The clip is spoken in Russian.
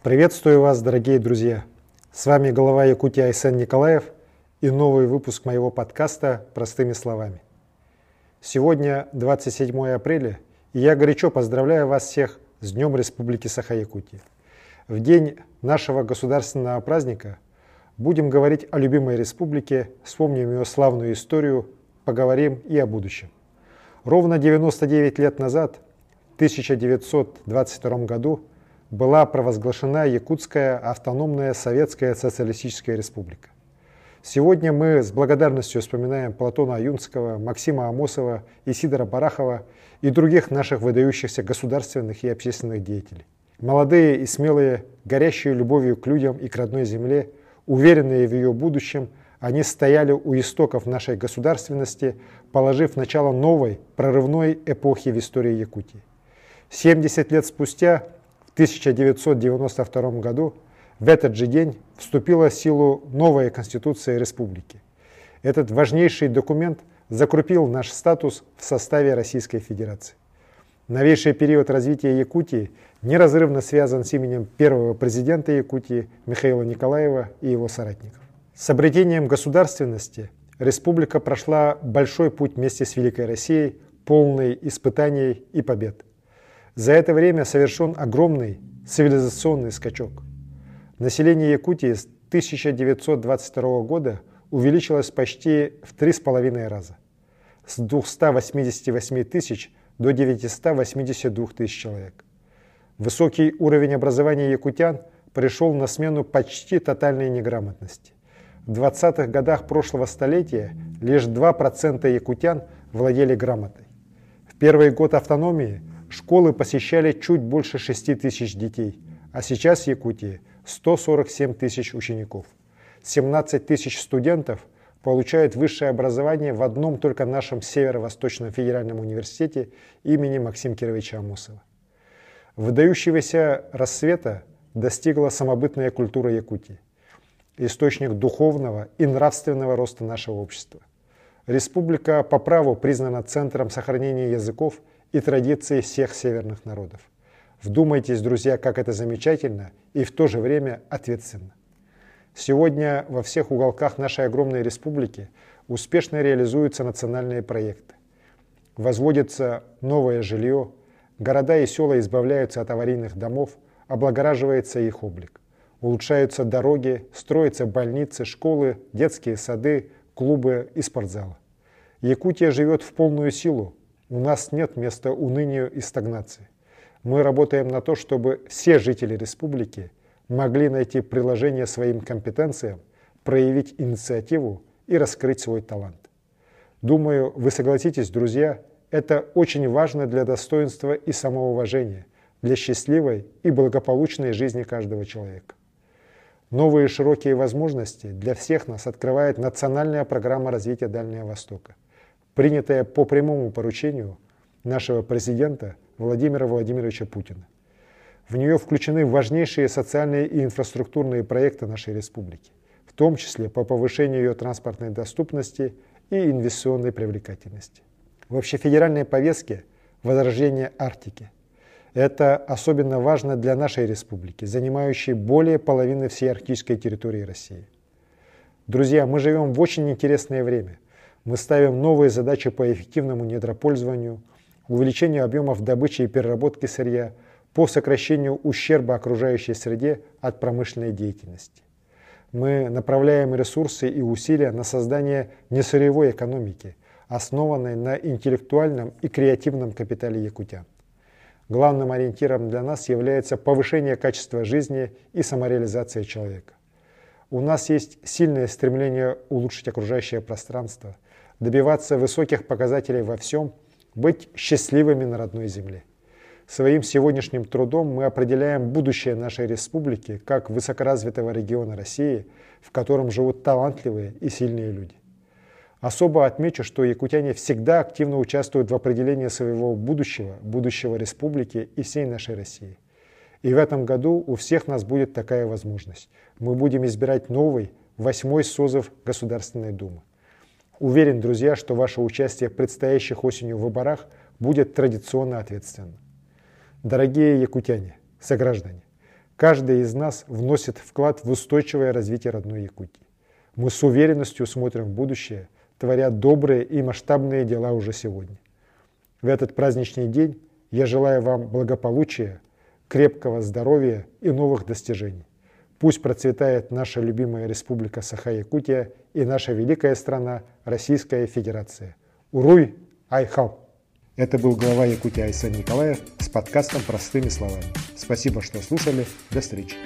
Приветствую вас, дорогие друзья! С вами глава Якутии Айсен Николаев и новый выпуск моего подкаста «Простыми словами». Сегодня 27 апреля, и я горячо поздравляю вас всех с Днем Республики Саха-Якутия. В день нашего государственного праздника будем говорить о любимой республике, вспомним ее славную историю, поговорим и о будущем. Ровно 99 лет назад, в 1922 году, была провозглашена Якутская автономная Советская Социалистическая Республика. Сегодня мы с благодарностью вспоминаем Платона Аюнского, Максима Амосова, Исидора Барахова и других наших выдающихся государственных и общественных деятелей. Молодые и смелые, горящие любовью к людям и к родной земле, уверенные в ее будущем, они стояли у истоков нашей государственности, положив начало новой, прорывной эпохи в истории Якутии. 70 лет спустя, 1992 году, в этот же день вступила в силу новая Конституция Республики. Этот важнейший документ закрепил наш статус в составе Российской Федерации. Новейший период развития Якутии неразрывно связан с именем первого президента Якутии Михаила Николаева и его соратников. С обретением государственности республика прошла большой путь вместе с Великой Россией, полный испытаний и побед. За это время совершен огромный цивилизационный скачок. Население Якутии с 1922 года увеличилось почти в три с половиной раза. С 288 тысяч до 982 тысяч человек. Высокий уровень образования якутян пришел на смену почти тотальной неграмотности. В 20-х годах прошлого столетия лишь 2% якутян владели грамотой. В первый год автономии школы посещали чуть больше 6 тысяч детей, а сейчас в Якутии 147 тысяч учеников. 17 тысяч студентов получают высшее образование в одном только нашем Северо-Восточном федеральном университете имени Максима Кировича Амосова. Выдающегося рассвета достигла самобытная культура Якутии, источник духовного и нравственного роста нашего общества. Республика по праву признана центром сохранения языков и традиций всех северных народов. Вдумайтесь, друзья, как это замечательно и в то же время ответственно. Сегодня во всех уголках нашей огромной республики успешно реализуются национальные проекты. Возводится новое жилье, города и села избавляются от аварийных домов, облагораживается их облик. Улучшаются дороги, строятся больницы, школы, детские сады, клубы и спортзалы. Якутия живет в полную силу. У нас нет места унынию и стагнации. Мы работаем на то, чтобы все жители республики могли найти приложение своим компетенциям, проявить инициативу и раскрыть свой талант. Думаю, вы согласитесь, друзья, это очень важно для достоинства и самоуважения, для счастливой и благополучной жизни каждого человека. Новые широкие возможности для всех нас открывает национальная программа развития Дальнего Востока, принятая по прямому поручению нашего президента Владимира Владимировича Путина. В нее включены важнейшие социальные и инфраструктурные проекты нашей республики, в том числе по повышению ее транспортной доступности и инвестиционной привлекательности. В общефедеральной повестке возрождение Арктики. Это особенно важно для нашей республики, занимающей более половины всей арктической территории России. Друзья, мы живем в очень интересное время. Мы ставим новые задачи по эффективному недропользованию, увеличению объемов добычи и переработки сырья, по сокращению ущерба окружающей среде от промышленной деятельности. Мы направляем ресурсы и усилия на создание несырьевой экономики, основанной на интеллектуальном и креативном капитале якутян. Главным ориентиром для нас является повышение качества жизни и самореализация человека. У нас есть сильное стремление улучшить окружающее пространство, добиваться высоких показателей во всем, быть счастливыми на родной земле. Своим сегодняшним трудом мы определяем будущее нашей республики как высокоразвитого региона России, в котором живут талантливые и сильные люди. Особо отмечу, что якутяне всегда активно участвуют в определении своего будущего, будущего республики и всей нашей России. И в этом году у всех нас будет такая возможность. Мы будем избирать новый, восьмой созыв Государственной Думы. Уверен, друзья, что ваше участие в предстоящих осенью выборах будет традиционно ответственным. Дорогие якутяне, сограждане, Каждый из нас вносит вклад в устойчивое развитие родной Якутии. Мы с уверенностью смотрим в будущее, творя добрые и масштабные дела уже сегодня. В этот праздничный день я желаю вам благополучия, крепкого здоровья и новых достижений. Пусть процветает наша любимая республика Саха-Якутия и наша великая страна Российская Федерация. Уруй Айхал! Это был глава Якутии Айсен Николаев с подкастом «Простыми словами». Спасибо, что слушали. До встречи.